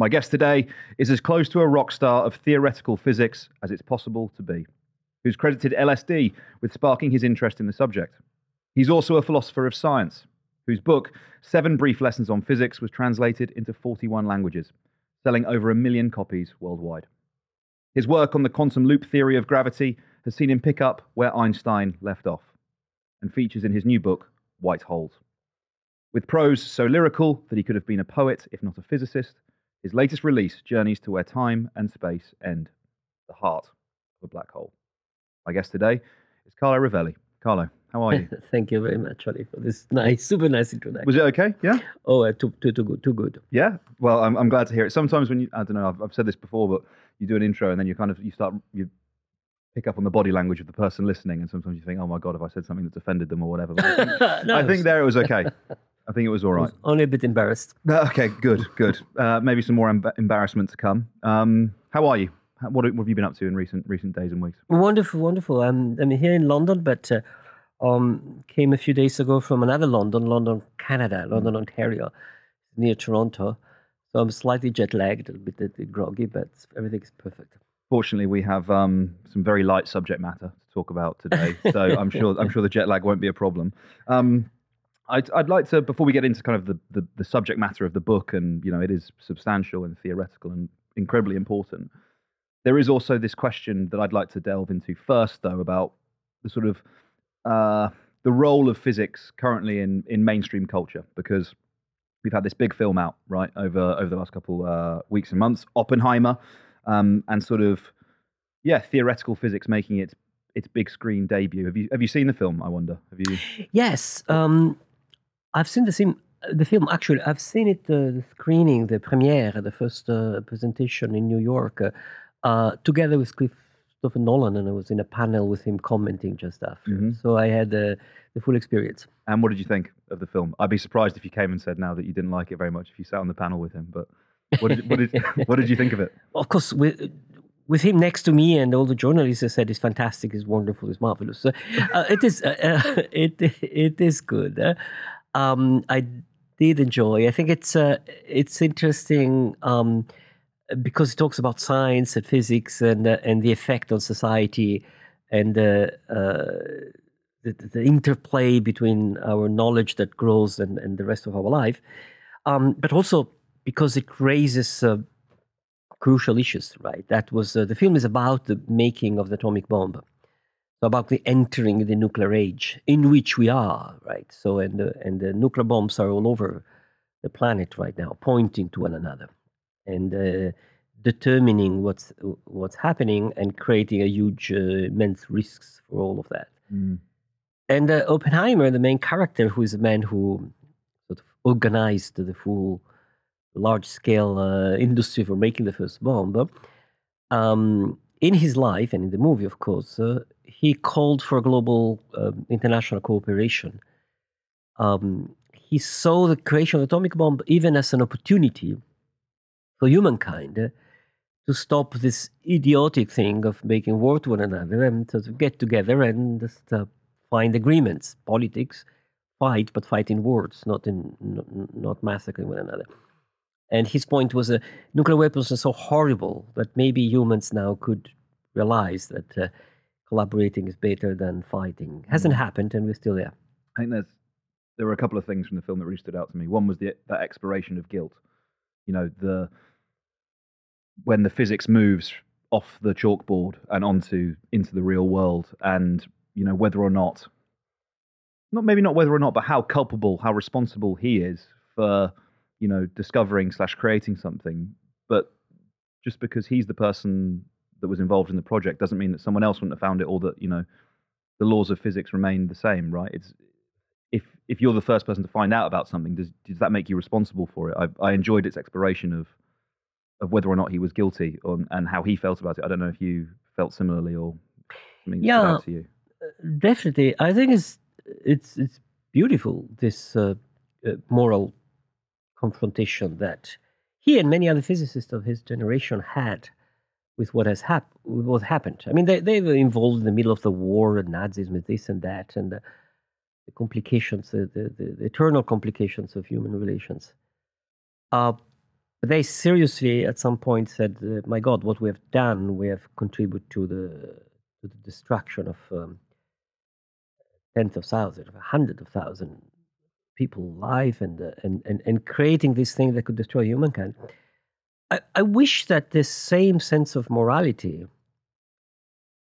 My guest today is as close to a rock star of theoretical physics as it's possible to be, who's credited LSD with sparking his interest in the subject. He's also a philosopher of science, whose book, Seven Brief Lessons on Physics, was translated into 41 languages, selling over a million copies worldwide. His work on the quantum loop theory of gravity has seen him pick up where Einstein left off, and features in his new book, White Holes. With prose so lyrical that he could have been a poet, if not a physicist, his latest release journeys to where time and space end, the heart of a black hole. My guest today is Carlo Rovelli. Carlo, how are you? Thank you very much, Ollie, for this nice, super nice introduction. Was it okay? Yeah? Oh, uh, too, too, too good, too good. Yeah? Well, I'm, I'm glad to hear it. Sometimes when you, I don't know, I've, I've said this before, but you do an intro and then you kind of, you start, you pick up on the body language of the person listening and sometimes you think, oh my God, have I said something that's offended them or whatever. But I think, No, I think there it was okay. I think it was all right. Only a bit embarrassed. Okay, good, good. Uh, maybe some more emb- embarrassment to come. Um, how are you? How- What, what have you been up to in recent recent days and weeks? Wonderful, wonderful. I'm, I'm here in London, but uh, um, came a few days ago from another London, London, Canada, London, Ontario, near Toronto. So I'm slightly jet lagged, a bit, a bit groggy, but everything's perfect. Fortunately, we have um, some very light subject matter to talk about today, so I'm sure I'm sure the jet lag won't be a problem. Um, I'd, I'd like to, before we get into kind of the, the, the subject matter of the book, and you know, it is substantial and theoretical and incredibly important. There is also this question that I'd like to delve into first, though, about the sort of uh, the role of physics currently in, in mainstream culture, because we've had this big film out right over over the last couple uh, weeks and months, Oppenheimer, um, and sort of yeah, theoretical physics making its its big screen debut. Have you have you seen the film? I wonder. Have you? Yes, um, I've seen the same. The film actually, I've seen it uh, the screening, the premiere, the first uh, presentation in New York, uh, uh, together with Cliff Christopher Nolan, and I was in a panel with him commenting just after. Mhm. So I had uh, the full experience. And what did you think of the film? I'd be surprised if you came and said now that you didn't like it very much if you sat on the panel with him. But what did what did what did you think of it? Of course, with with him next to me and all the journalists, I said it's fantastic, it's wonderful, it's marvelous. So, uh, it is uh, uh, it it is good. Um, I did enjoy. I think it's uh, it's interesting um, because it talks about science and physics and uh, and the effect on society and uh, uh, the, the interplay between our knowledge that grows and, and the rest of our life, um, but also because it raises uh, crucial issues. Right, that was the film is about the making of the atomic bomb, about the entering the nuclear age in which we are. Right, so and the, and the nuclear bombs are all over the planet right now, pointing to one another, and. Uh, determining what's what's happening and creating a huge uh, immense risks for all of that Mm. and uh, Oppenheimer, the main character, who is a man who sort of organized the full large scale uh, industry for making the first bomb, um, in his life and in the movie, of course, uh, he called for global um international cooperation. Um, he saw the creation of the atomic bomb even as an opportunity for humankind uh, to stop this idiotic thing of making war to one another and to get together and just uh, find agreements. Politics, fight, but fight in words, not in not, not massacring one another. And his point was uh, nuclear weapons are so horrible that maybe humans now could realize that uh, collaborating is better than fighting. Hasn't happened, and we're still there. I think there's there were a couple of things from the film that really stood out to me. One was the that exploration of guilt. You know, the when the physics moves off the chalkboard and onto into the real world, and you know whether or not, not maybe not whether or not, but how culpable, how responsible he is for you know discovering slash creating something. But just because he's the person that was involved in the project doesn't mean that someone else wouldn't have found it, or that you know the laws of physics remain the same, right? It's if if you're the first person to find out about something, does does that make you responsible for it? I, I enjoyed its exploration of of whether or not he was guilty or, and how he felt about it. I don't know if you felt similarly or something Yeah. to you. Definitely, I think it's it's it's beautiful this uh, uh, moral confrontation that he and many other physicists of his generation had with what has hap- what happened. I mean, they they were involved in the middle of the war and Nazism and this and that and the, the complications, the, the, the, eternal complications of human relations. Uh, they seriously, at some point, said, uh, "My God, what we have done, we have contributed to the to the destruction of." Um, tens of thousands, of hundreds of thousands people alive and, uh, and, and, and creating this thing that could destroy humankind. I, I wish that this same sense of morality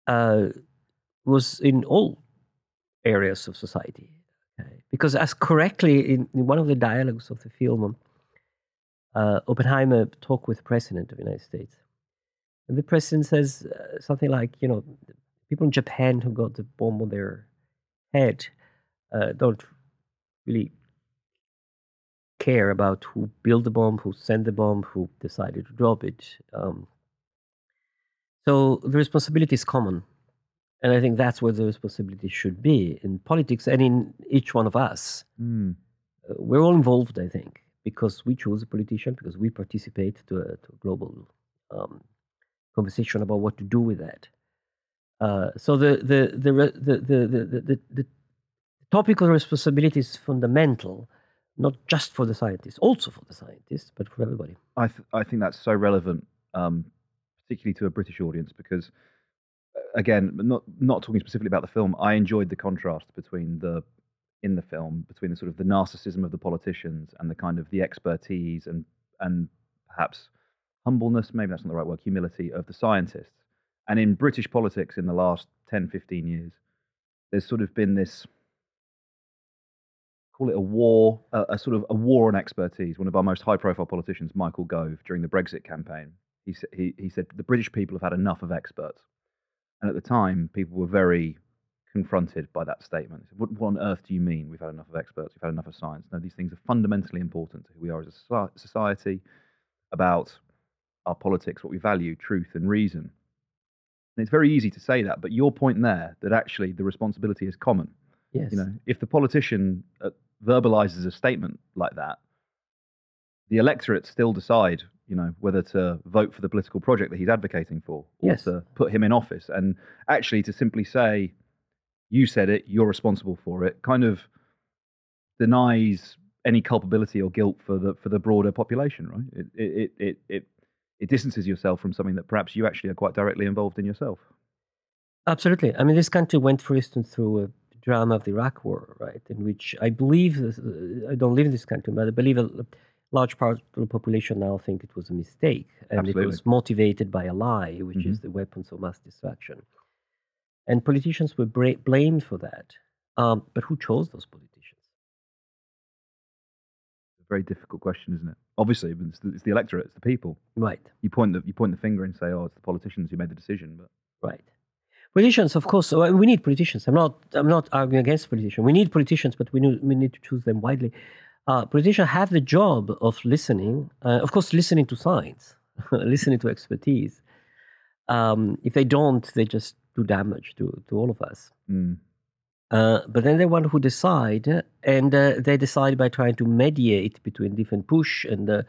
uh, was in all areas of society. Because, as correctly in, in one of the dialogues of the film, uh, Oppenheimer talked with the President of the United States. And the President says uh, something like, you know, people in Japan who got the bomb on their head uh, don't really care about who built the bomb, who sent the bomb, who decided to drop it. Um, so the responsibility is common. And I think that's where the responsibility should be in politics and in each one of us. Mm. Uh, we're all involved, I think, because we choose a politician, because we participate to a, to a global um, conversation about what to do with that. Uh, so the the the, the, the, the, the, the, the topic of responsibility is fundamental, not just for the scientists, also for the scientists, but for everybody. I th- I think that's so relevant, um, particularly to a British audience, because uh, again, not not talking specifically about the film, I enjoyed the contrast between the in the film between the sort of the narcissism of the politicians and the kind of the expertise and and perhaps humbleness, maybe that's not the right word, humility of the scientists. And in British politics in the last 10, 15 years, there's sort of been this call it a war, a, a sort of a war on expertise. One of our most high-profile politicians, Michael Gove, during the Brexit campaign, he, sa- he, he said the British people have had enough of experts. And at the time, people were very confronted by that statement. Said, What, what on earth do you mean we've had enough of experts? We've had enough of science. No, these things are fundamentally important to who we are as a society, about our politics, what we value, truth and reason. And it's very easy to say that, but your point there that actually the responsibility is common. Yes. You know, if the politician uh, verbalizes a statement like that, the electorate still decide, you know, whether to vote for the political project that he's advocating for, or Yes. to put him in office. And actually, to simply say, "You said it, you're responsible for it," kind of denies any culpability or guilt for the for the broader population, right? It it it it it, it distances yourself from something that perhaps you actually are quite directly involved in yourself. Absolutely. I mean, this country went, for instance, through a drama of the Iraq War, right? In which I believe, uh, I don't live in this country, but I believe a large part of the population now think it was a mistake. And Absolutely. it was motivated by a lie, which is the weapons of mass destruction. And politicians were bra- blamed for that. Um, but who chose those politicians? A very difficult question, isn't it? Obviously, it's the, it's the electorate, it's the people. Right. You point the you point the finger and say, "Oh, it's the politicians who made the decision." But Right. Politicians, of course, we need politicians. I'm not, I'm not arguing against politicians. We need politicians, but we need, we need to choose them widely. Uh, politicians have the job of listening, uh, of course, listening to science, listening to expertise. Um, if they don't, they just do damage to, to all of us. mm, Uh, but then they're one who decide, and uh, they decide by trying to mediate between different push and uh,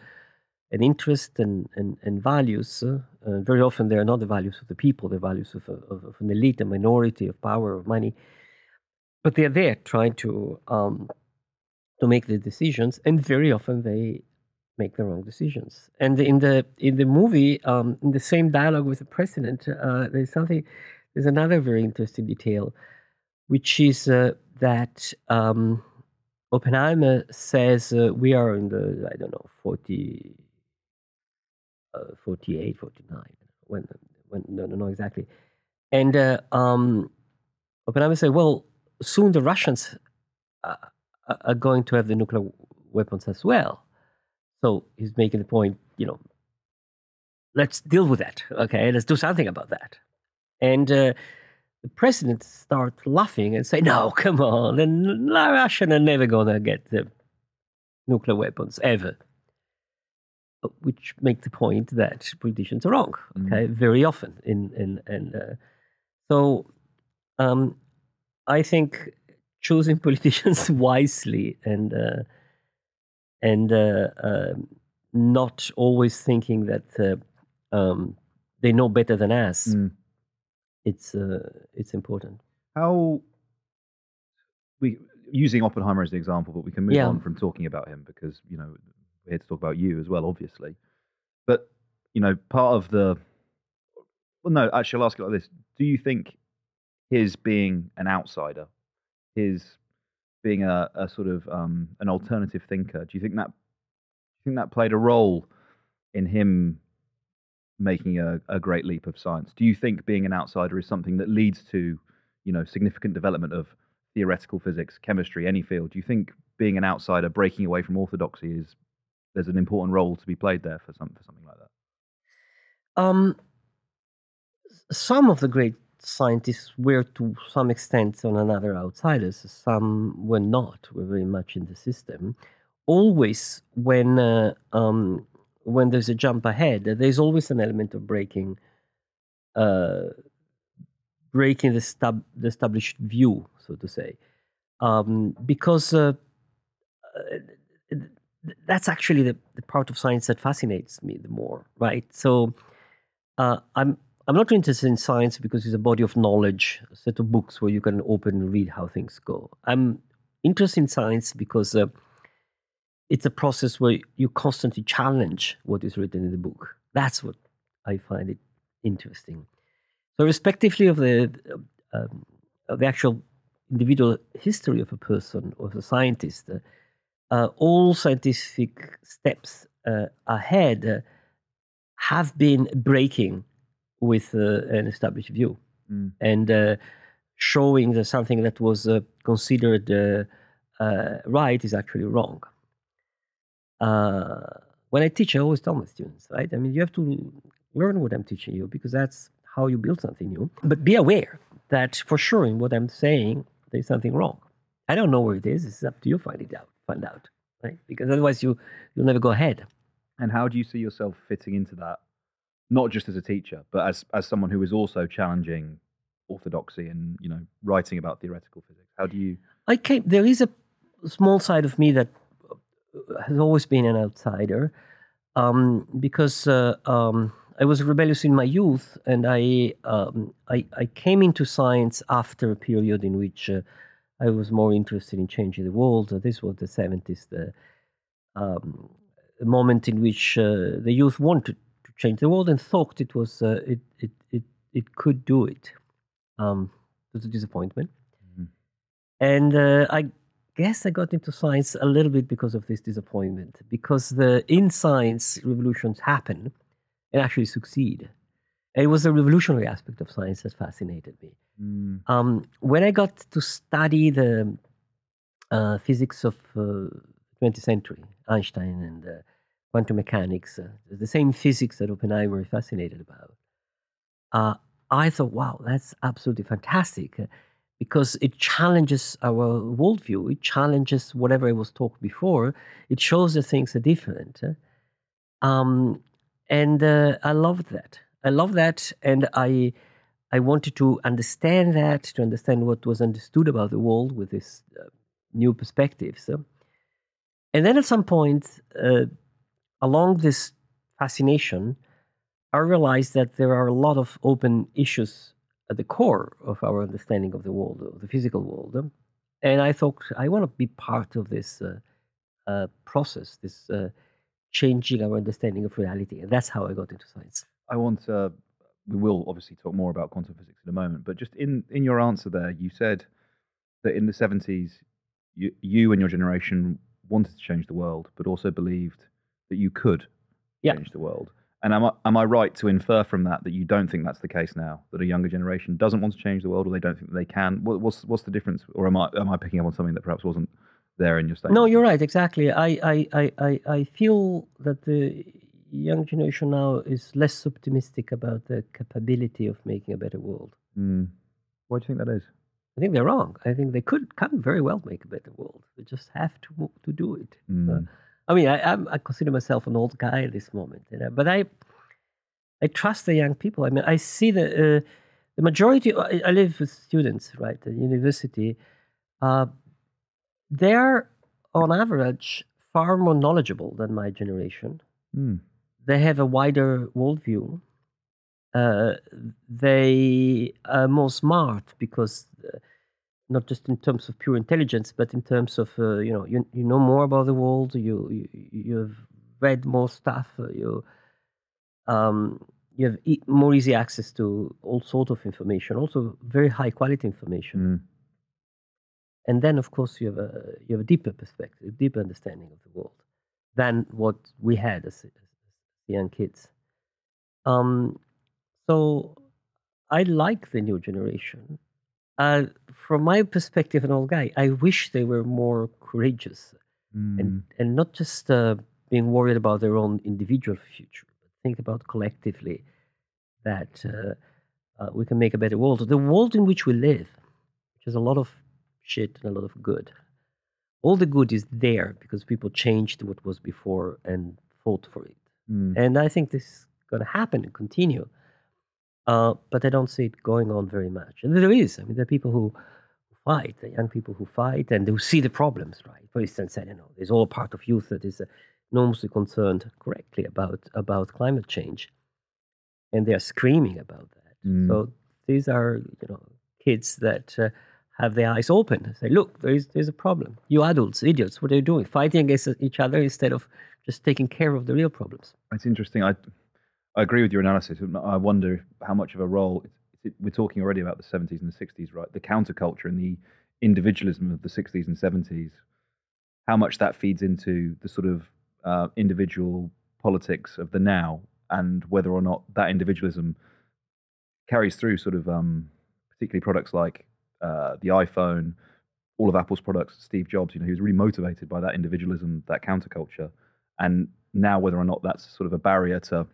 and interest and and, and values. Uh, uh, very often, they are not the values of the people; the values of, of, of an elite, a minority, of power, of money. But they are there trying to um, to make the decisions, and very often they make the wrong decisions. And in the in the movie, um, in the same dialogue with the president, uh, there's something. There's another very interesting detail, which is uh, that um, Oppenheimer says uh, we are in the I don't know 40, uh, 48, 49, when when no no no exactly, and uh, um, Oppenheimer said, well, soon the Russians uh, are going to have the nuclear weapons as well. So he's making the point, you know, let's deal with that. Okay, let's do something about that. And uh, the president starts laughing and say, "No, come on, and Russia are never gonna get the nuclear weapons ever." Which make the point that politicians are wrong. Okay, very often in in and uh, so um, I think choosing politicians wisely and uh, and uh, uh, not always thinking that uh, um, they know better than us. Mm. It's uh, it's important. How we using Oppenheimer as the example, but we can move Yeah. on from talking about him because you know we're here to talk about you as well, obviously. But you know, part of the well, no, actually, I'll ask it like this: Do you think his being an outsider, his being a, a sort of um, an alternative thinker, do you think that do you think that played a role in him making a, a great leap of science? Do you think being an outsider is something that leads to, you know, significant development of theoretical physics, chemistry, any field? Do you think being an outsider, breaking away from orthodoxy, is there's an important role to be played there for some for something like that? Um, some of the great scientists were to some extent on another outsiders. Some were not. Were very much in the system. Always when uh, um, when there's a jump ahead, there's always an element of breaking. Uh, breaking the, stab- the established view, so to say, um, because uh, uh, th- that's actually the, the part of science that fascinates me the more, right? So uh, I'm I'm not interested in science because it's a body of knowledge, a set of books where you can open and read how things go. I'm interested in science because uh, it's a process where you constantly challenge what is written in the book. That's what I find it interesting. So, respectively of the um, of the actual individual history of a person or of a scientist, uh, all scientific steps uh, ahead uh, have been breaking with uh, an established view Mm. and uh, showing that something that was uh, considered uh, uh, right is actually wrong. Uh, when I teach, I always tell my students, right? I mean, you have to learn what I'm teaching you because that's how you build something new. But be aware that for sure in what I'm saying, there's something wrong. I don't know where it is. It's up to you to find it out. Find out, right? Because otherwise, you you'll never go ahead. And how do you see yourself fitting into that? Not just as a teacher, but as as someone who is also challenging orthodoxy and you know writing about theoretical physics. How do you? I came. There is a small side of me that uh, has always been an outsider, um, because uh, um, I was rebellious in my youth, and I, um, I I came into science after a period in which uh, I was more interested in changing the world. This was the seventies, the um, moment in which uh, the youth wanted to change the world and thought it was uh, it, it it it could do it. Um, it was a disappointment. Mhm. And uh, I guess I got into science a little bit because of this disappointment, because the in science revolutions happen and actually succeed. It was the revolutionary aspect of science that fascinated me. Mm, Um, when I got to study the uh, physics of uh, 20th century, Einstein and uh, quantum mechanics, uh, the same physics that Oppenheimer is fascinated about, uh, I thought, wow, that's absolutely fantastic uh, because it challenges our worldview. It challenges whatever it was taught before. It shows that things are different. Um, and uh, I loved that. I love that, and I I wanted to understand that, to understand what was understood about the world with this uh, new perspectives. And then at some point, uh, along this fascination, I realized that there are a lot of open issues at the core of our understanding of the world, of the physical world. And I thought, I want to be part of this uh, uh, process, this uh, changing our understanding of reality. And that's how I got into science. I want to. We will obviously talk more about quantum physics in a moment, but just in in your answer there, you said that in the seventies, you you and your generation wanted to change the world, but also believed that you could Yeah. change the world. And am I, am I right to infer from that that you don't think that's the case now? That a younger generation doesn't want to change the world, or they don't think that they can? What, what's what's the difference? Or am I am I picking up on something that perhaps wasn't there in your statement? No, you're right. Exactly. I, I, I, I, I feel that the young generation now is less optimistic about the capability of making a better world. Mm. Why do you think that is? I think they're wrong. I think they could can very well make a better world. They just have to to do it. Mm. Uh, I mean, I, I'm, I consider myself an old guy at this moment, you know, but I I trust the young people. I mean, I see the uh, the majority. I, I live with students, right, at university. Uh, they're on average far more knowledgeable than my generation. Mm. They have a wider worldview. Uh, they are more smart because uh, not just in terms of pure intelligence, but in terms of uh, you know you, you know more about the world. You you you've read more stuff. uh, You um, you have e- more easy access to all sort of information, also very high quality information. Mm. And then, of course, you have a you have a deeper perspective, a deeper understanding of the world than what we had as, as young kids. Um, so I like the new generation. Uh, from my perspective, an old guy, I wish they were more courageous Mm. and and not just uh, being worried about their own individual future, but think about collectively that uh, uh, we can make a better world. The world in which we live, which has a lot of shit and a lot of good, all the good is there because people changed what was before and fought for it. Mm. And I think this is going to happen and continue. Uh, but I don't see it going on very much. And there is. I mean, there are people who fight, the young people who fight and who see the problems, right? For instance, I don't know, there's all a part of youth that is enormously concerned correctly about, about climate change. And they are screaming about that. Mm. So these are, you know, kids that uh, have their eyes open. Say, look, there is, there's a problem. You adults, idiots, what are you doing? Fighting against each other instead of just taking care of the real problems. It's interesting. I I agree with your analysis. I wonder how much of a role it's, we're talking already about the 70s and the 60s, right? The counterculture and the individualism of the 60s and 70s. How much that feeds into the sort of uh, individual politics of the now, and whether or not that individualism carries through sort of um, particularly products like uh, the iPhone, all of Apple's products. Steve Jobs, you know, he was really motivated by that individualism, that counterculture, and now whether or not that's sort of a barrier to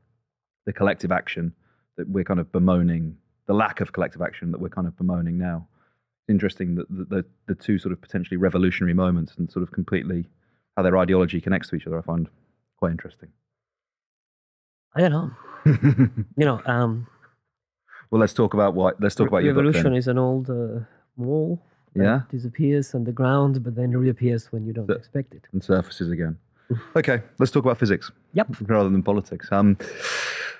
the collective action that we're kind of bemoaning, the lack of collective action that we're kind of bemoaning now. It's interesting that the, the, the two sort of potentially revolutionary moments and sort of completely how their ideology connects to each other, I find quite interesting. I don't know. You know, um, well, let's talk about what. Let's talk about your book revolution is an old uh, wall that Yeah. disappears underground, but then reappears when you don't The- expect it. and surfaces again. Okay, let's talk about physics. Yep. rather than politics. Um,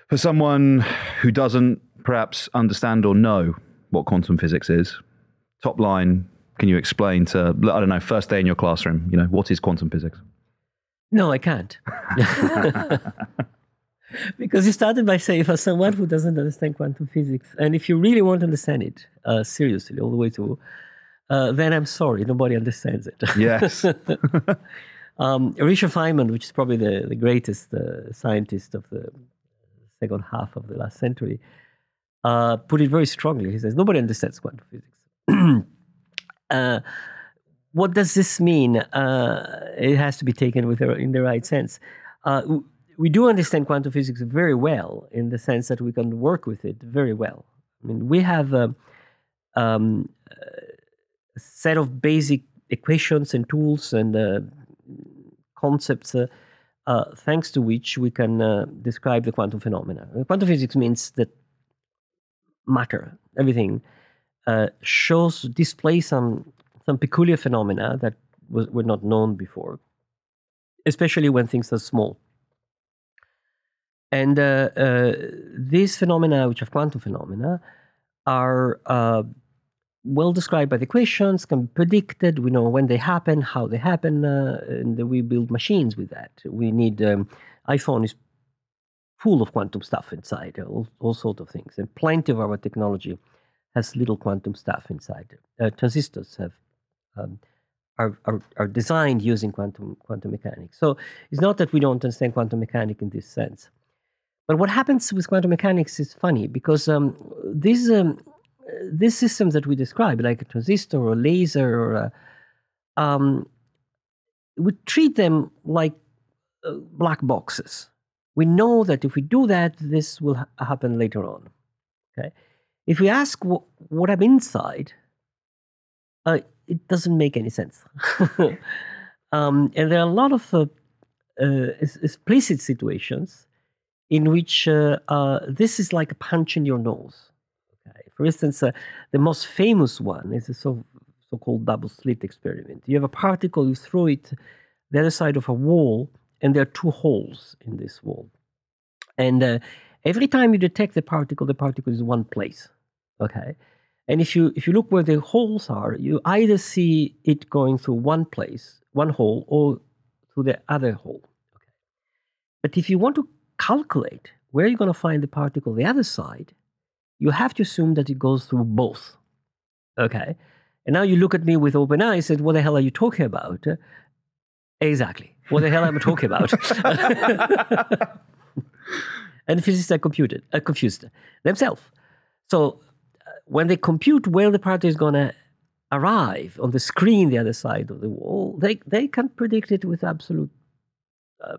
for someone who doesn't perhaps understand or know what quantum physics is, top line, can you explain to I don't know first day in your classroom? You know what is quantum physics? No, I can't. because you started by saying, for someone who doesn't understand quantum physics, and if you really want to understand it uh, seriously, all the way through, uh, then I'm sorry, nobody understands it. Yes. um, Richard Feynman, which is probably the, the greatest uh, scientist of the second half of the last century, uh, put it very strongly. He says, nobody understands quantum physics. uh, what does this mean? Uh, it has to be taken with in the right sense. Uh, we do understand quantum physics very well in the sense that we can work with it very well. I mean, we have a, um, a set of basic equations and tools and uh, concepts uh, uh, thanks to which we can uh, describe the quantum phenomena. Quantum physics means that matter, everything, shows displays some some peculiar phenomena that was, were not known before, especially when things are small. And uh, uh, these phenomena, which are quantum phenomena, are uh, well described by the equations, can be predicted. We know when they happen, how they happen, uh, and we build machines with that. We need um, iPhone is full of quantum stuff inside, all, all sorts of things, and plenty of our technology has little quantum stuff inside. Uh, transistors have um, are, are, are designed using quantum quantum mechanics. So it's not that we don't understand quantum mechanics in this sense. But what happens with quantum mechanics is funny because um, these um, these systems that we describe, like a transistor or a laser, or a, um, we treat them like uh, black boxes. We know that if we do that, this will ha- happen later on. Okay, if we ask wh- what I'm inside, uh, it doesn't make any sense. um, and there are a lot of uh, uh, explicit situations in which uh, uh, this is like a punch in your nose. For instance, uh, the most famous one is the so, so-called double slit experiment. You have a particle, you throw it the other side of a wall, and there are two holes in this wall. And uh, every time you detect the particle, the particle is one place. Okay, and if you if you look where the holes are, you either see it going through one place, one hole, or through the other hole. Okay, but if you want to calculate where you're going to find the particle the other side, you have to assume that it goes through both. Okay? And now you look at me with open eyes and What the hell are you talking about? Exactly. What the hell am I talking about? and physicists are computed, uh, confused themselves. So uh, when they compute where the particle is going to arrive on the screen the other side of the wall, they, they can predict it with absolute uh,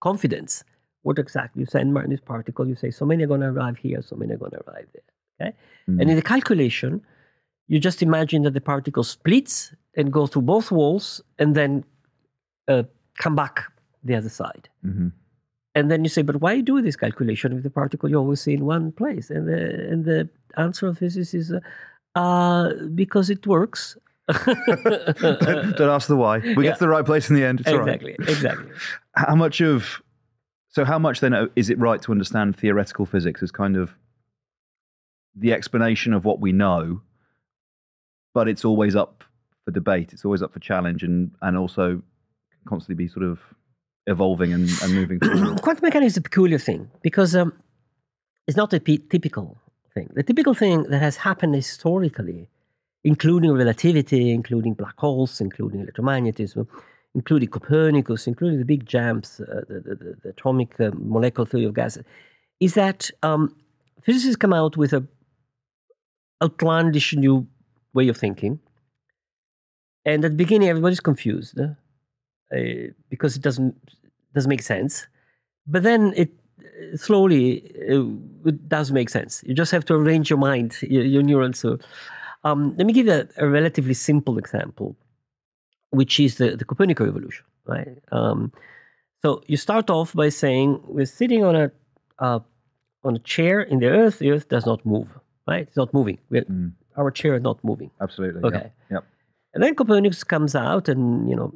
confidence what exactly you say send Martin's particle, you say so many are going to arrive here, so many are going to arrive there. Okay? Mm. And in the calculation, you just imagine that the particle splits and goes through both walls and then uh, come back the other side. Mm-hmm. And then you say, but why do this calculation if the particle you always see in one place? And the, and the answer of physics is uh, uh, because it works. don't, ask the why. We yeah. get to the right place in the end. It's exactly, exactly. How much of so, how much then uh, is it right to understand theoretical physics as kind of the explanation of what we know, but it's always up for debate, it's always up for challenge, and, and also constantly be sort of evolving and, and moving forward? Quantum mechanics is a peculiar thing because um, it's not a typical thing. The typical thing that has happened historically, including relativity, including black holes, including electromagnetism, including Copernicus, including the big jumps, uh, the, the, the, atomic uh, molecular theory of gases, is that um, physicists come out with a outlandish new way of thinking. And at the beginning, everybody's confused uh, because it doesn't doesn't make sense. But then it slowly it, it does make sense. You just have to arrange your mind, your, your neurons. So, um, let me give a, a relatively simple example which is the, the Copernican revolution, right? Um, so you start off by saying we're sitting on a uh, on a chair in the Earth. The Earth does not move, right? It's not moving. Mm. Our chair is not moving. Absolutely. Okay. Yep. yep. And then Copernicus comes out and you know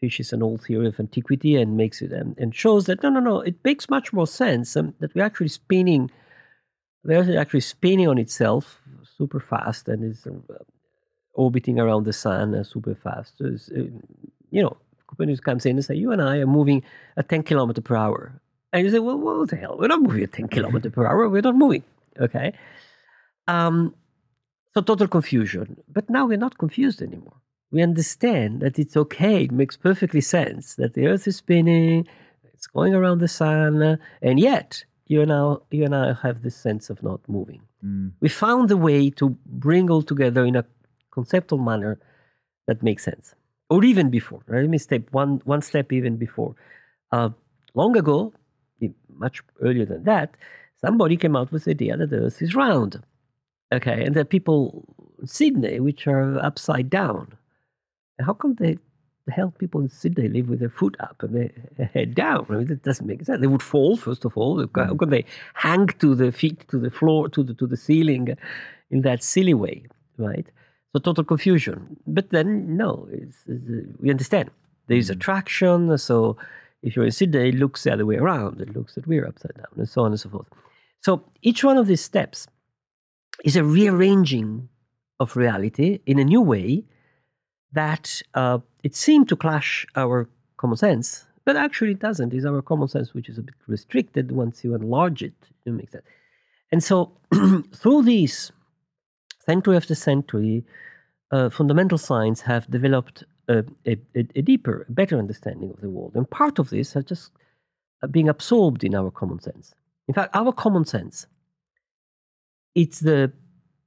fishes an old theory of antiquity and makes it and, and shows that no, no, no, it makes much more sense um, that we're actually spinning. The Earth is actually spinning on itself super fast and is uh, orbiting around the sun uh, super fast. So uh, you know, Copernicus comes in and say, "You and I are moving at 10 kilometer per hour," and you say, "Well, what the hell? We're not moving at 10 kilometer per hour. We're not moving." Okay. Um, so total confusion. But now we're not confused anymore. We understand that it's okay. It makes perfectly sense that the Earth is spinning, it's going around the sun, and yet you and I, you and I have this sense of not moving. Mm. We found a way to bring all together in a conceptual manner that makes sense. Or even before. Right? Let me step one, one step even before. Uh, long ago, much earlier than that, somebody came out with the idea that the Earth is round. Okay, and that people in Sydney, which are upside down, how come they the hell people in Sydney live with their foot up and their head down? I mean, that doesn't make sense. They would fall first of all. How mm. can they hang to the feet to the floor to the to the ceiling in that silly way, right? So total confusion. But then, no, it's, it's, uh, we understand. There is attraction. So if you're in Sydney, it looks the other way around. It looks that we're upside down, and so on and so forth. So each one of these steps is a rearranging of reality in a new way that uh, it seemed to clash our common sense, but actually it doesn't. It's our common sense which is a bit restricted once you enlarge it. It makes sense. And so through these century after century, uh, fundamental science have developed a, a, a, deeper, better understanding of the world. And part of this has just uh, being absorbed in our common sense. In fact, our common sense, it's the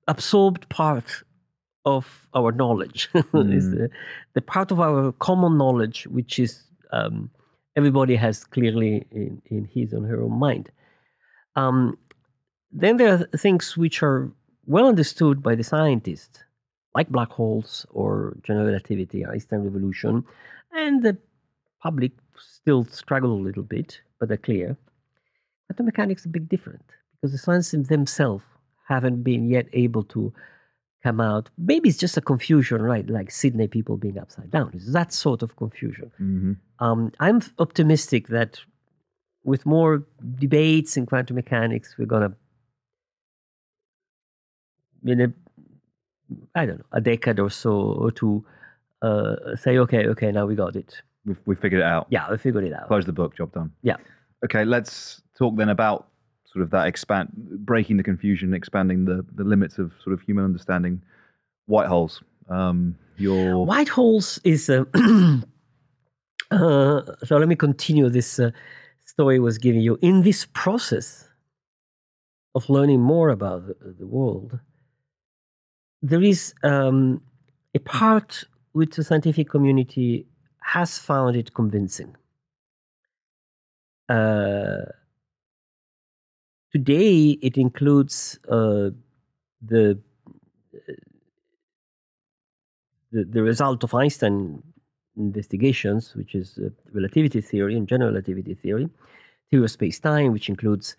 absorbed part of our knowledge. Mm. is the, the part of our common knowledge, which is um, everybody has clearly in, in his or her own mind. Um, then there are things which are well understood by the scientists, like black holes or general relativity, Einstein revolution, and the public still struggle a little bit, but they're clear. Quantum mechanics is a bit different because the scientists themselves haven't been yet able to come out. Maybe it's just a confusion, right? Like Sydney people being upside down. It's that sort of confusion. Mm-hmm. Um, I'm optimistic that with more debates in quantum mechanics, we're going to, in a, I don't know, a decade or so or two, uh, say, okay, okay, now we got it. We've, we figured it out. Yeah, we figured it out. Close the book, job done. Yeah. Okay, let's talk then about sort of that expand, breaking the confusion, expanding the, the limits of sort of human understanding. White holes. Um, your white holes is. Uh, uh, so let me continue this uh, story I was giving you. In this process of learning more about the, the world, there is um, a part which the scientific community has found it convincing. Uh, Today, it includes uh, the, the, the result of Einstein investigations, which is uh, relativity theory and general relativity theory, theory of space-time, which includes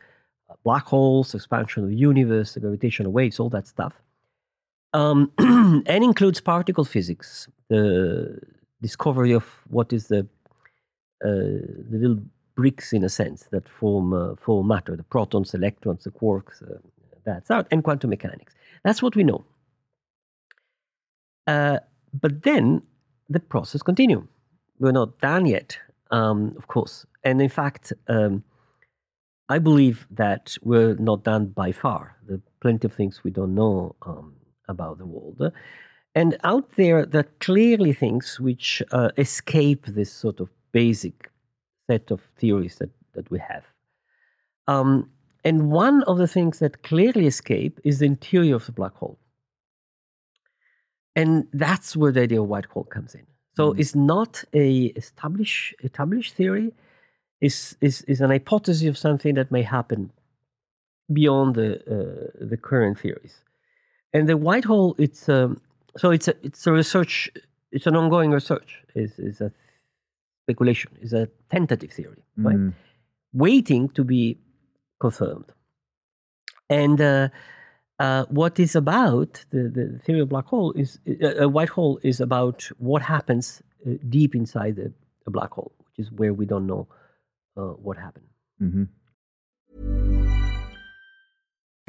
uh, black holes, expansion of the universe, gravitational waves, all that stuff, um, and includes particle physics, the discovery of what is the uh, the little bricks in a sense that form uh, form matter: the protons, electrons, the quarks. Uh, that's out, and quantum mechanics. That's what we know. Uh, but then the process continues. We're not done yet, um, of course. And in fact, um, I believe that we're not done by far. There are plenty of things we don't know um, about the world. And out there, there are clearly things which uh, escape this sort of basic set of theories that, that we have. Um, and one of the things that clearly escape is the interior of the black hole. And that's where the idea of white hole comes in. So mm. it's not a established established theory. Is is is an hypothesis of something that may happen beyond the uh, the current theories. And the white hole, it's um, so it's a it's a research. It's an ongoing research. Is is a speculation, is a tentative theory, right? Mm. Waiting to be confirmed. And uh, uh, what is about the, the theory of black hole is uh, a white hole is about what happens uh, deep inside the, a black hole, which is where we don't know uh, what happened. Mm-hmm.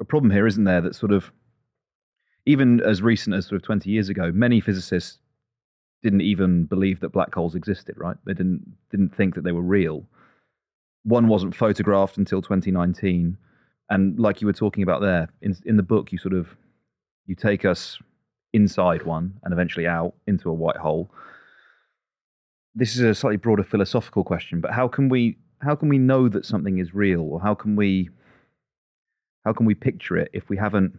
a problem here, isn't there? That sort of even as recent as sort of 20 years ago, many physicists didn't even believe that black holes existed. Right? They didn't didn't think that they were real. One wasn't photographed until 2019, and like you were talking about there in in the book, you sort of you take us inside one and eventually out into a white hole. This is a slightly broader philosophical question, but how can we how can we know that something is real, or how can we how can we picture it if we haven't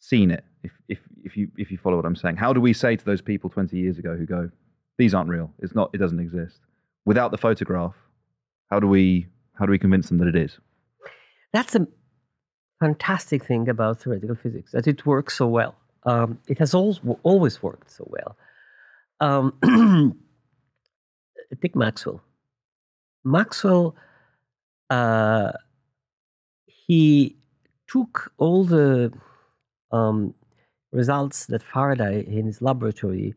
seen it? If if if you if you follow what I'm saying, how do we say to those people 20 years ago who go, these aren't real, it's not, it doesn't exist, without the photograph? How do we how do we convince them that it is? That's a fantastic thing about theoretical physics that it works so well. Um, it has always, worked so well. Um, take Maxwell. Maxwell, uh, he took all the um, results that Faraday in his laboratory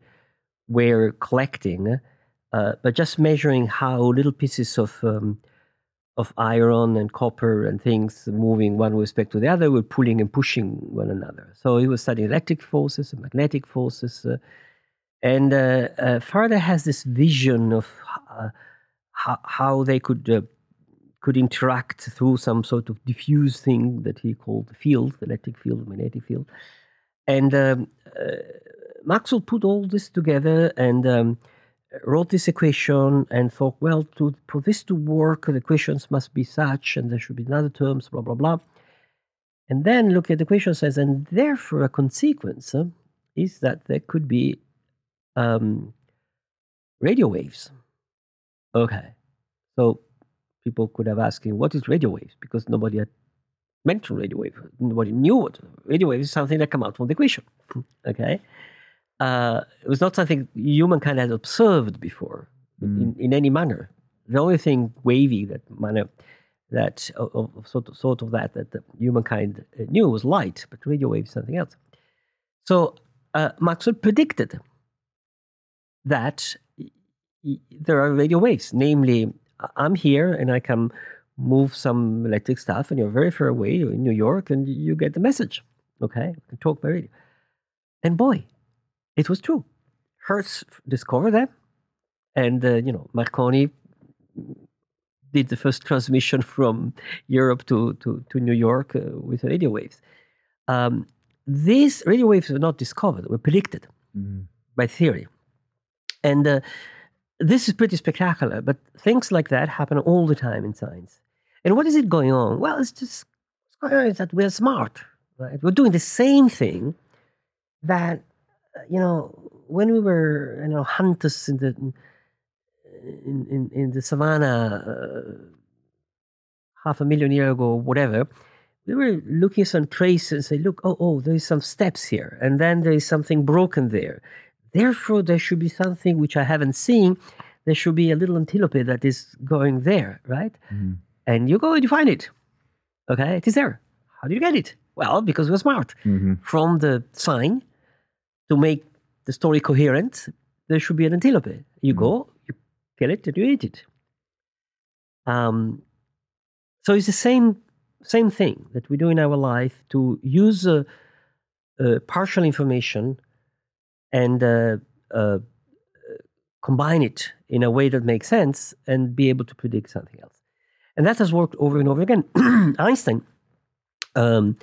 were collecting, uh, but just measuring how little pieces of um, of iron and copper and things moving one respect to the other were pulling and pushing one another. So he was studying electric forces and magnetic forces. Uh, and uh, uh, Faraday has this vision of uh, how, how, they could uh, could interact through some sort of diffuse thing that he called the field, the electric field, magnetic field. And um, uh, Maxwell put all this together and um, wrote this equation and thought, well, to, for this to work, the equations must be such, and there should be another terms, blah, blah, blah. And then look at the equation says, and therefore a consequence uh, is that there could be um, radio waves. Okay. So people could have asked him, what is radio waves? Because nobody had mentioned radio wave. Nobody knew what radio wave is something that come out from the equation. okay uh, it was not something humankind had observed before mm. in, in any manner. The only thing wavy that manner that of, of, sort of sort of that that humankind knew was light, but radio wave is something else. So uh, Maxwell predicted that there are radio waves. Namely, I'm here and I can move some electric stuff, and you're very far away you're in New York, and you get the message. Okay, I can talk by radio. And boy, it was true. Hertz discovered that, and uh, you know Marconi did the first transmission from Europe to to, to New York uh, with radio waves. Um, these radio waves were not discovered; were predicted mm. by theory, and uh, this is pretty spectacular. But things like that happen all the time in science. And what is it going on? Well, it's just is that we're smart. Right? We're doing the same thing that you know, when we were, you know, hunters in the in in, in the savannah uh, half a million year ago, whatever, we were looking at some traces and say, look, oh, oh, there is some steps here, and then there is something broken there. Therefore, there should be something which I haven't seen. There should be a little antelope that is going there, right? Mm. And you go and you find it. Okay, it is there. How do you get it? Well, because we're smart. Mm-hmm. From the sign to make the story coherent, there should be an antelope. You mm go, you kill it, and you eat it. Um, so it's the same same thing that we do in our life to use uh, uh, partial information and uh, uh combine it in a way that makes sense and be able to predict something else. And that has worked over and over again. Einstein um,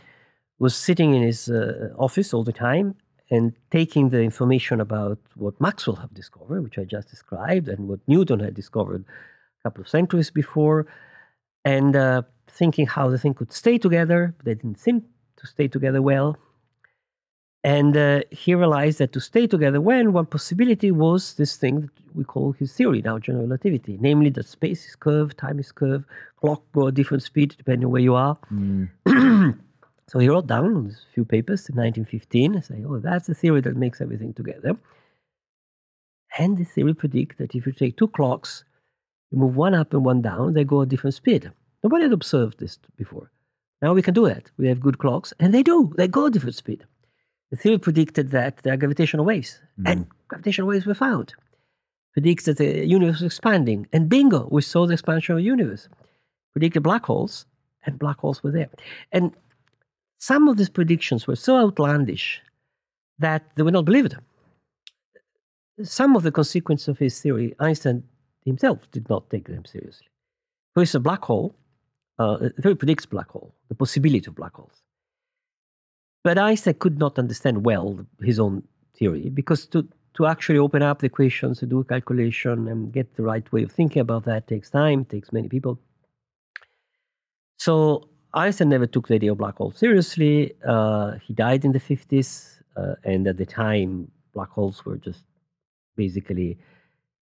was sitting in his uh, office all the time and taking the information about what Maxwell had discovered, which I just described, and what Newton had discovered a couple of centuries before, and uh, thinking how the thing could stay together. They didn't seem to stay together well. And uh, he realized that to stay together well, one possibility was this thing that we call his theory now, general relativity, namely that space is curved, time is curved, clock go at different speed depending on where you are. Mm. So he wrote down a few papers in 1915 and say, oh, that's the theory that makes everything together. And the theory predicts that if you take two clocks, you move one up and one down, they go at different speed. Nobody had observed this before. Now we can do that. We have good clocks, and they do. They go at different speed. The theory predicted that there are gravitational waves, mm. and gravitational waves were found. Predicts that the universe is expanding, and bingo, we saw the expansion of the universe. Predicted black holes, and black holes were there. And some of these predictions were so outlandish that they were not believed. Some of the consequences of his theory, Einstein himself did not take them seriously. It's a black hole, uh, a very predicts black hole, the possibility of black holes. But Einstein could not understand well his own theory because to, to actually open up the equations, to do a calculation and get the right way of thinking about that takes time, takes many people. So Einstein never took the idea of black holes seriously. Uh, he died in the 50s, uh, and at the time, black holes were just basically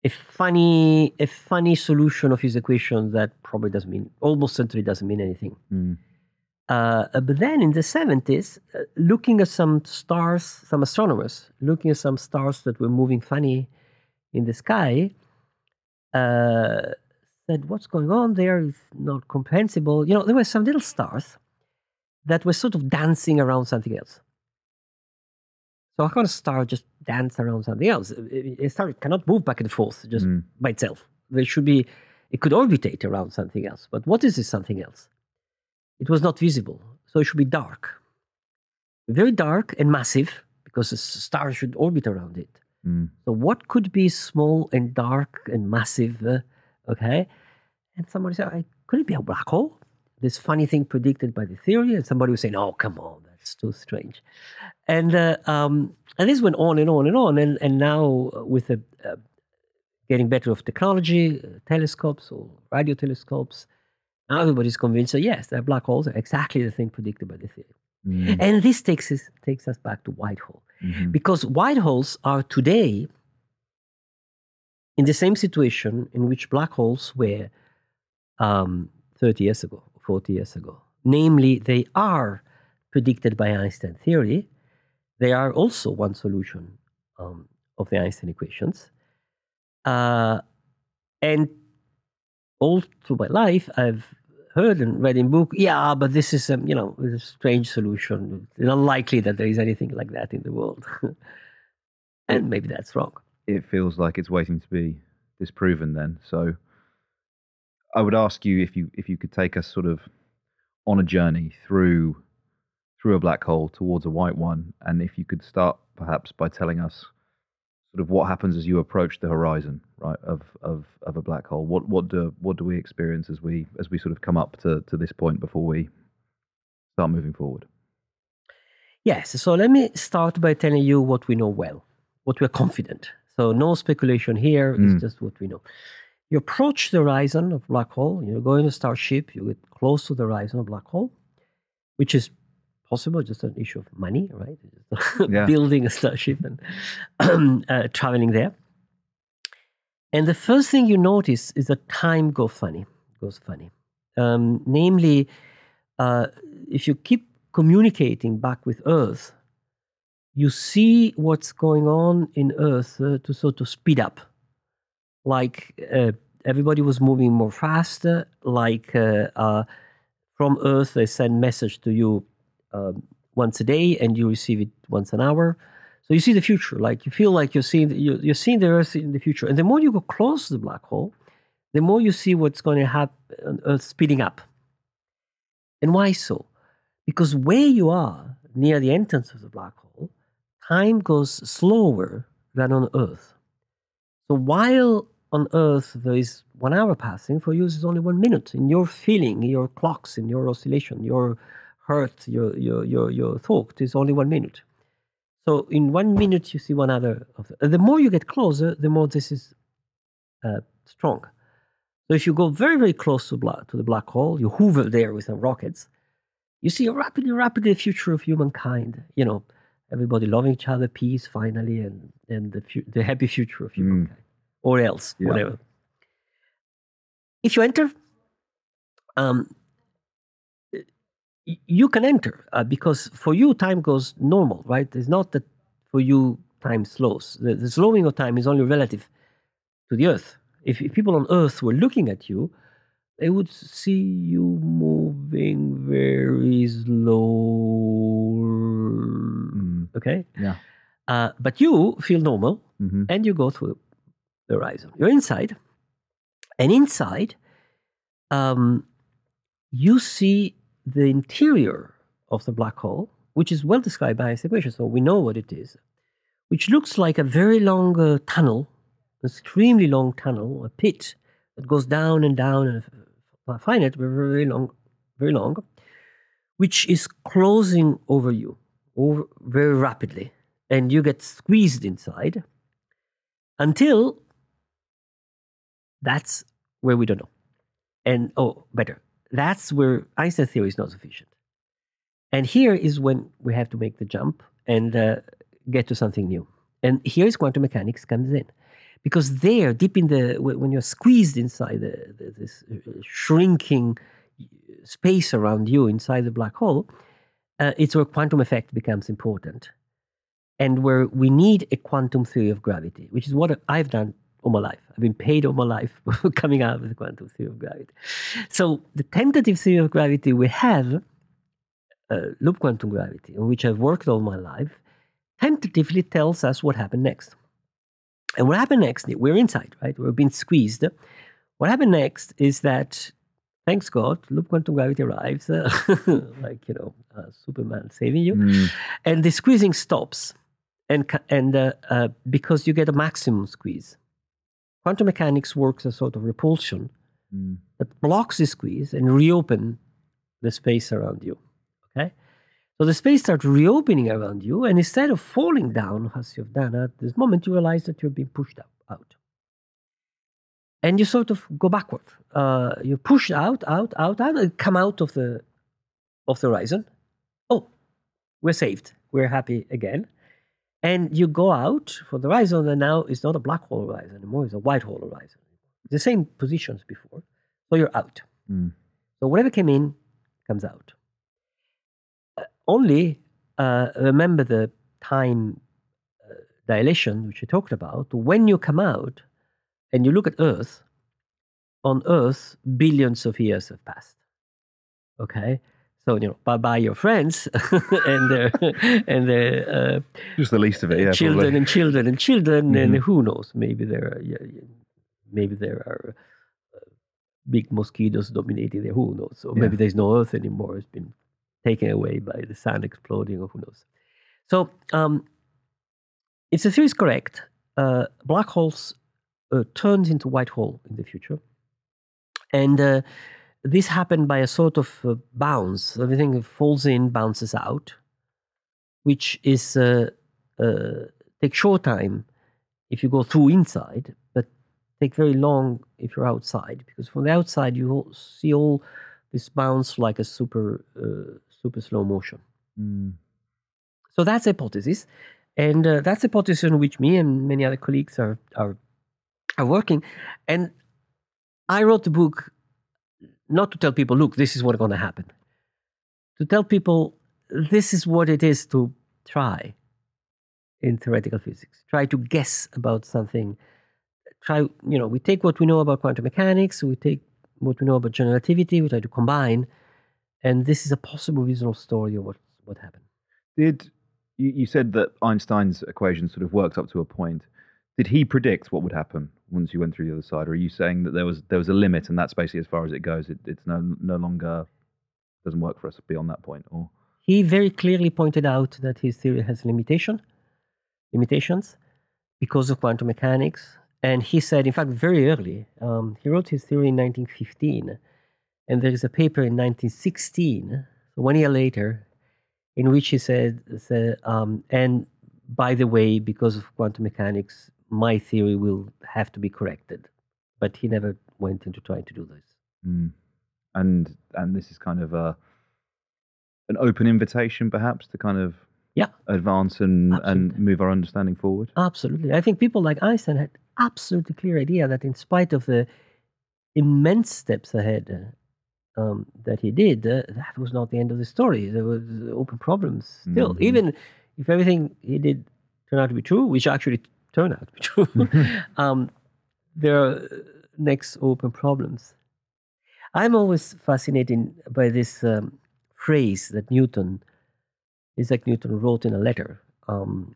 a funny, a funny solution of his equation that probably doesn't mean, almost certainly doesn't mean anything. Mm. Uh, but then in the 70s, uh, looking at some stars, some astronomers looking at some stars that were moving funny in the sky, uh, said, What's going on there is not comprehensible. You know, there were some little stars that were sort of dancing around something else. So how can a star just dance around something else? A star cannot move back and forth just Mm. by itself. There should be, it could orbitate around something else. But what is this something else? It was not visible, so it should be dark. Very dark and massive, because a star should orbit around it. Mm. So what could be small and dark and massive? uh, okay, and somebody said, "Could it be a black hole?" This funny thing predicted by the theory, and somebody was saying, "Oh, come on, that's too strange." And uh, um, and this went on and on and on, and and now uh, with the uh, getting better of technology, uh, telescopes or radio telescopes, now everybody's convinced that yes, that black holes are exactly the thing predicted by the theory. Mm. And this takes us takes us back to white hole Mhm. because white holes are today in the same situation in which black holes were um, 30 years ago, 40 years ago. Namely, they are predicted by Einstein theory. They are also one solution um, of the Einstein equations. Uh, and all through my life, I've heard and read in book, yeah, but this is a, you know, a strange solution. It's unlikely that there is anything like that in the world. and maybe that's wrong. it feels like it's waiting to be disproven then. So I would ask you if you if you could take us sort of on a journey through through a black hole towards a white one and if you could start perhaps by telling us sort of what happens as you approach the horizon right of of of a black hole what what do what do we experience as we as we sort of come up to to this point before we start moving forward Yes, so let me start by telling you what we know well, what we're confident. So no speculation here, Mm. it's just what we know. You approach the horizon of black hole, you go in a starship, you get close to the horizon of black hole, which is possible, just an issue of money, right? Yeah. Building a starship and uh, traveling there. And the first thing you notice is that time goes funny, goes funny. Um, namely, uh, if you keep communicating back with Earth, you see what's going on in Earth uh, to sort of speed up. Like uh, everybody was moving more faster. Like uh, uh, from Earth, they send message to you um, once a day, and you receive it once an hour. So you see the future. Like you feel like you're seeing you're, you're seeing the Earth in the future. And the more you go close to the black hole, the more you see what's going to happen on Earth speeding up. And why so? Because where you are near the entrance of the black hole, time goes slower than on Earth. So while on Earth there is one hour passing, for you it's only one minute. In your feeling, your clocks, in your oscillation, your heart, your your your your thought is only one minute. So in one minute you see one other. Of the, the more you get closer, the more this is uh, strong. So if you go very very close to, black, to the black hole, you hover there with some rockets you see a rapidly, rapidly future of humankind. You know, everybody loving each other, peace finally, and and the fu- the happy future of humankind, or else, Yeah. whatever. If you enter, um, you can enter uh, because for you time goes normal, right? It's not that for you time slows. The, the slowing of time is only relative to the Earth. If, if people on Earth were looking at you, they would see you moving very slow. Mm. Okay? Yeah. Uh, but you feel normal hmm and you go through the horizon. You're inside, and inside, um, you see the interior of the black hole, which is well described by equation, so we know what it is, which looks like a very long uh, tunnel, extremely long tunnel, a pit that goes down and down and finite, but very long, very long, which is closing over you over very rapidly, and you get squeezed inside until that's where we don't know. And oh, better, that's where Einstein theory is not sufficient. And here is when we have to make the jump and uh, get to something new. And here is quantum mechanics comes in. Because there, deep in the, when you're squeezed inside the, the, this uh, shrinking space around you inside the black hole, uh, it's where quantum effect becomes important. And where we need a quantum theory of gravity, which is what I've done all my life. I've been paid all my life coming out with the quantum theory of gravity. So the tentative theory of gravity we have, uh, loop quantum gravity, on which I've worked all my life, tentatively tells us what happened next. And what happened next, we're inside, right? We're being squeezed. What happened next is that, thanks God, loop quantum gravity arrives, uh, like, you know, uh, Superman saving you, mm. and the squeezing stops. And, and uh, uh, because you get a maximum squeeze quantum mechanics works as sort of repulsion mm. that blocks the squeeze and reopen the space around you. Okay? So the space starts reopening around you, and instead of falling down as you've done at this moment, you realize that you're being pushed up, out. And you sort of go backward. Uh, you push out, out, out, out, and come out of the of the horizon. Oh, we're saved. We're happy again. And you go out for the horizon, and now it's not a black hole horizon anymore, it's a white hole horizon. The same positions before. So you're out. Mm. So whatever came in comes out. Uh, only uh, remember the time uh, dilation, which I talked about. When you come out and you look at Earth, on Earth, billions of years have passed. Okay? So you know, bye bye your friends and their and their uh, just the least of it, yeah. Children probably. and children and children, mm-hmm. and who knows? Maybe there are, yeah, maybe there are uh, big mosquitoes dominating there. Who knows? Or maybe there's no Earth anymore. It's been taken away by the sun exploding, or who knows? So, um, if the theory is correct, uh, black holes uh, turns into white hole in the future, and uh, this happened by a sort of uh, bounce. Everything falls in, bounces out, which is uh, uh, take short time if you go through inside, but take very long if you're outside. Because from the outside you see all this bounce like a super uh, super slow motion. Mm. So that's hypothesis, and uh, that's hypothesis on which me and many other colleagues are are are working. And I wrote the book not to tell people, look, this is what's going to happen. To tell people, this is what it is to try in theoretical physics. Try to guess about something. Try, you know, we take what we know about quantum mechanics, we take what we know about general relativity, we try to combine, and this is a possible reasonable story of what, what happened. Did you, you said that Einstein's equation sort of worked up to a point? Did he predict what would happen once you went through the other side, or are you saying that there was there was a limit and that's basically as far as it goes? It, it's no no longer doesn't work for us beyond that point, or he very clearly pointed out that his theory has limitation limitations because of quantum mechanics, and he said, in fact, very early, um, he wrote his theory in 1915, and there is a paper in 1916, so one year later, in which he said, said um, and by the way, because of quantum mechanics, my theory will have to be corrected. But he never went into trying to do this. Mm. And and this is kind of a an open invitation, perhaps, to kind of yeah advance and and move our understanding forward. Absolutely, I think people like Einstein had absolutely clear idea that in spite of the immense steps ahead uh, um, that he did, uh, that was not the end of the story. There was open problems still, mm-hmm. even if everything he did turned out to be true, which actually turn out to be true, um, there are next open problems. I'm always fascinated by this um, phrase that Newton, Isaac Newton, wrote in a letter um,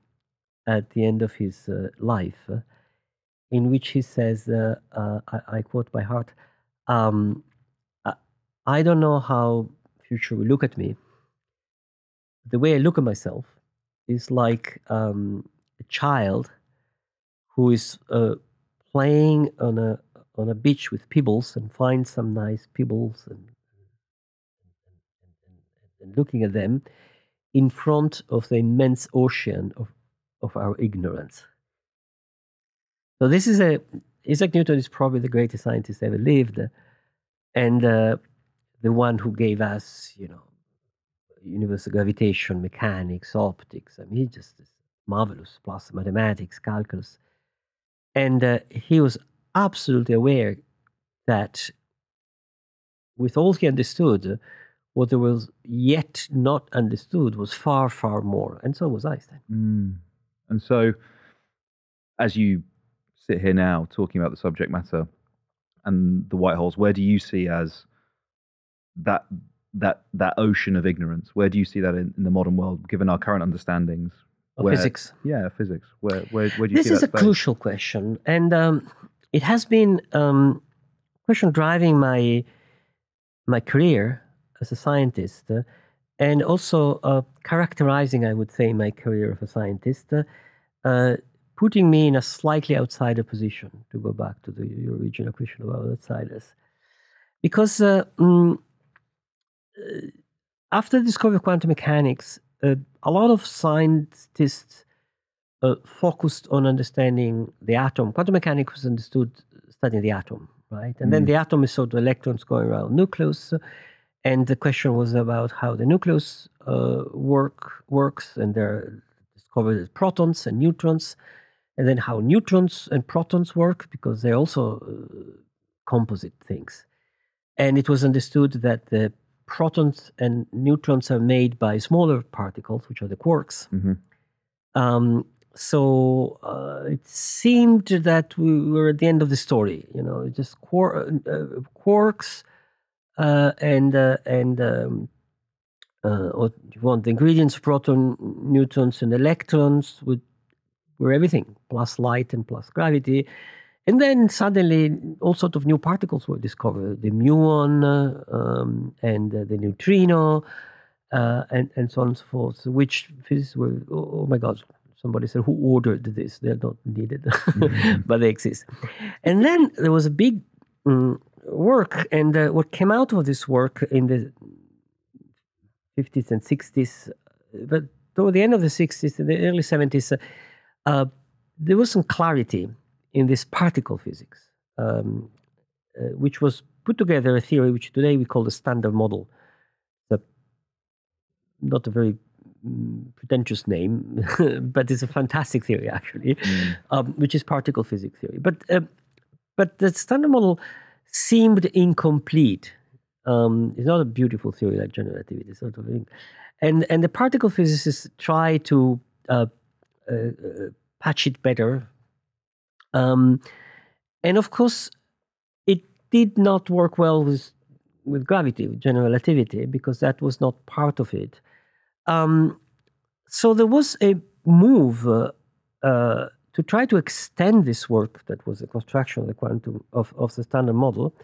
at the end of his uh, life, uh, in which he says, uh, uh I, I, quote by heart, um, I don't know how future will look at me. The way I look at myself is like um, a child who is uh, playing on a on a beach with pebbles and finds some nice pebbles and, and, and looking at them in front of the immense ocean of, of our ignorance. So this is a Isaac Newton is probably the greatest scientist ever lived, and uh, the one who gave us, you know, universal gravitation, mechanics, optics. I mean, he just marvelous, plus mathematics, calculus. And uh, he was absolutely aware that with all he understood, what there was yet not understood was far, far more. And so was Einstein. Mm. And so, as you sit here now talking about the subject matter and the white holes, where do you see as that that that ocean of ignorance? Where do you see that in, in the modern world, given our current understandings? Where- physics. Yeah, physics. Where where where do you think? This is a space? crucial question, and um, it has been um, a question driving my my career as a scientist, uh, and also uh, characterizing, I would say, my career of a scientist, uh, uh, putting me in a slightly outsider position. To go back to the your original question about outsiders, because uh, mm, uh, after the discovery of quantum mechanics, a lot of scientists uh, focused on understanding the atom. Quantum mechanics was understood studying the atom, right? And then Mm. the atom is sort of electrons going around nucleus, and the question was about how the nucleus uh, work works, and they're discovered as protons and neutrons, and then how neutrons and protons work because they're also uh, composite things. And it was understood that the protons and neutrons are made by smaller particles, which are the quarks. Mhm. Um, so uh, it seemed that we were at the end of the story. You know, just quar- uh, quarks uh, and uh, and um, uh, what you want the ingredients: proton, neutrons, and electrons would were everything plus light and plus gravity. And then suddenly, all sorts of new particles were discovered: the muon uh, um, and uh, the neutrino, uh, and and so on and so forth. Which physicists were, oh, oh my God! Somebody said, "Who ordered this? They're not needed, but they exist." And then there was a big mm, work, and uh, what came out of this work in the 50s and 60s, but toward the end of the 60s and the early 70s, uh, there was some clarity in this particle physics, um, uh, which was put together a theory which today we call the standard model. The, not a very mm, pretentious name, but it's a fantastic theory actually, um, which is particle physics theory. But uh, but the standard model seemed incomplete. Um, it's not a beautiful theory like general relativity, sort of thing. And and the particle physicists try to uh, uh, uh, patch it better. Um, and of course, it did not work well with with gravity, with general relativity, because that was not part of it. Um, so there was a move uh, uh, to try to extend this work that was the construction of the quantum of, of the standard model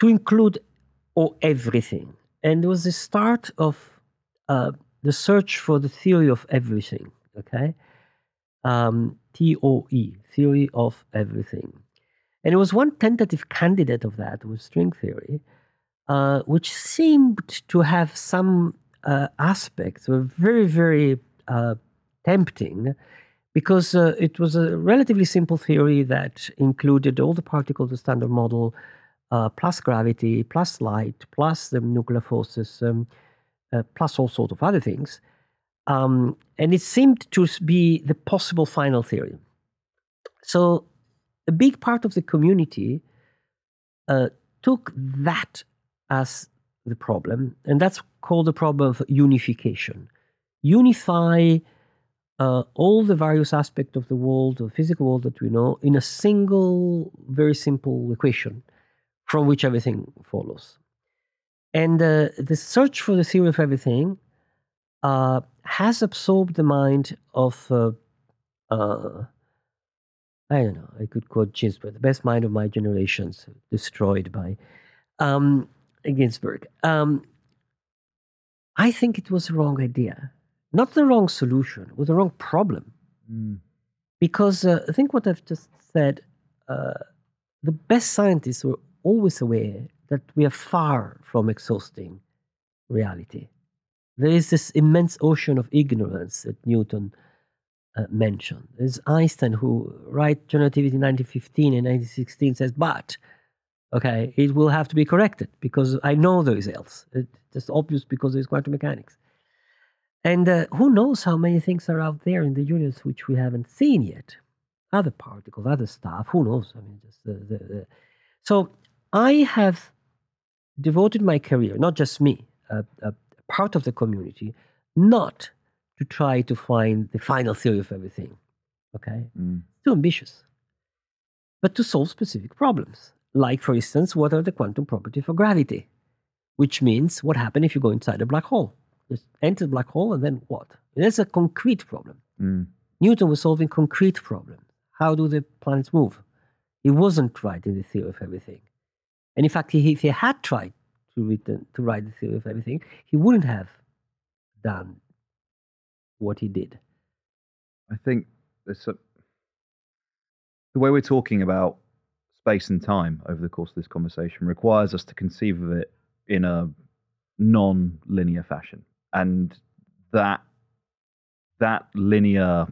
to include everything. And it was the start of uh, the search for the theory of everything. Okay, um, TOE, theory of everything. And it was one tentative candidate of that was string theory, uh, which seemed to have some uh, aspects were very, very uh, tempting because uh, it was a relatively simple theory that included all the particles of the standard model, uh, plus gravity, plus light, plus the nuclear forces, um, uh, plus all sorts of other things. Um, and it seemed to be the possible final theory. So a big part of the community uh, took that as the problem, and that's called the problem of unification. Unify uh, all the various aspects of the world, the physical world that we know, in a single, very simple equation from which everything follows. And uh, the search for the theory of everything uh, has absorbed the mind of, uh, uh, I don't know, I could quote Ginsberg, the best mind of my generations, destroyed by. Um, Ginsberg. Um, I think it was the wrong idea, not the wrong solution. It was the wrong problem. Because uh, I think what I've just said, uh, the best scientists were always aware that we are far from exhausting reality. There is this immense ocean of ignorance that Newton uh, mentioned. There's Einstein who, right, relativity 1915 and 1916 says, but, okay, it will have to be corrected because I know there is else. It's just obvious because there's quantum mechanics. And uh, who knows how many things are out there in the universe which we haven't seen yet? Other particles, other stuff. Who knows? I mean, just the, the, the. so I have devoted my career, not just me, a, a part of the community, not to try to find the final theory of everything. Okay, mm. too ambitious, but to solve specific problems. Like, for instance, what are the quantum properties for gravity? Which means what happens if you go inside a black hole? Just enter the black hole and then what? That's a concrete problem. Mm. Newton was solving concrete problems. How do the planets move? He wasn't writing the theory of everything. And in fact, he, if he had tried to, written, to write the theory of everything, he wouldn't have done what he did. I think there's a, the way we're talking about space and time over the course of this conversation requires us to conceive of it in a non-linear fashion, and that that linear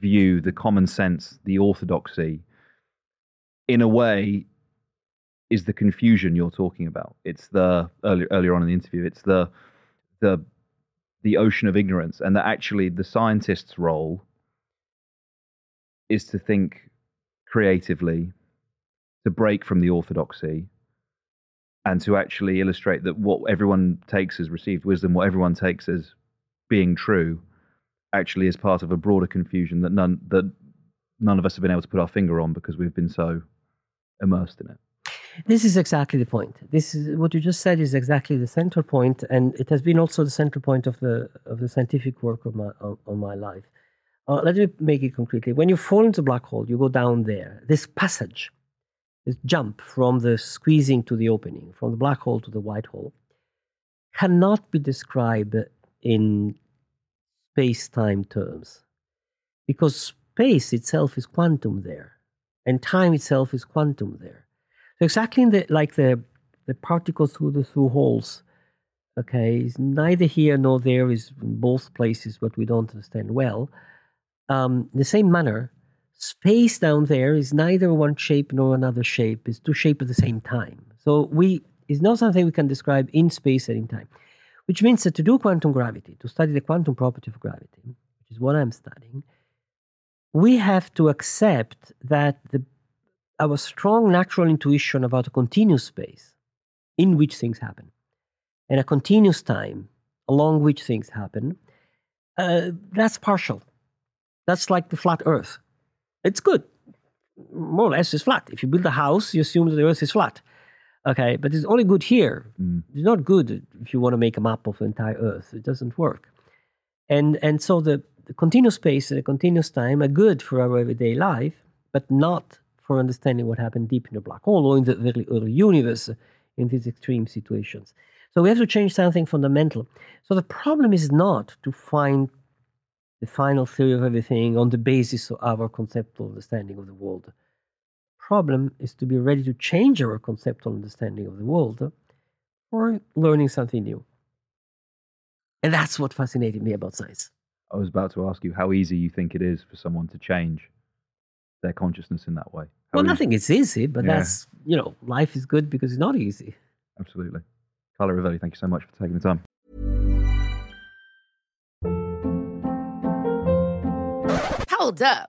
view, the common sense, the orthodoxy, in a way, is the confusion you're talking about. It's the earlier earlier on in the interview. It's the the the ocean of ignorance, and that actually the scientist's role is to think creatively, to break from the orthodoxy, and to actually illustrate that what everyone takes as received wisdom, what everyone takes as being true, actually is part of a broader confusion that none that none of us have been able to put our finger on because we've been so immersed in it. This is exactly the point. This is what you just said is exactly the central point, and it has been also the central point of the of the scientific work of my of, of my life. Uh, let me make it concretely. When you fall into black hole, you go down there. This passage, this jump from the squeezing to the opening, from the black hole to the white hole, cannot be described in space-time terms, because space itself is quantum there, and time itself is quantum there. So exactly in the, like the the particle through the through holes, okay, is neither here nor there is in both places, but we don't understand well. Um, in the same manner, space down there is neither one shape nor another shape. It's two shapes at the same time. So we it's not something we can describe in space and in time. Which means that to do quantum gravity, to study the quantum property of gravity, which is what I'm studying, we have to accept that the our strong natural intuition about a continuous space in which things happen and a continuous time along which things happen, uh, that's partial. That's like the flat earth. It's good. More or less, it's flat. If you build a house, you assume that the earth is flat. Okay, but it's only good here. It's not good if you want to make a map of the entire earth. It doesn't work. And, and so the, the continuous space and the continuous time are good for our everyday life, but not for understanding what happened deep in the black hole or in the very early universe uh, in these extreme situations. So we have to change something fundamental. So the problem is not to find the final theory of everything on the basis of our conceptual understanding of the world. Problem is to be ready to change our conceptual understanding of the world or learning something new. And that's what fascinated me about science. I was about to ask you how easy you think it is for someone to change their consciousness in that way. How well, easy- nothing is easy, but Yeah. that's, you know, life is good because it's not easy. Absolutely. Carlo Rovelli, thank you so much for taking the time. Hold up.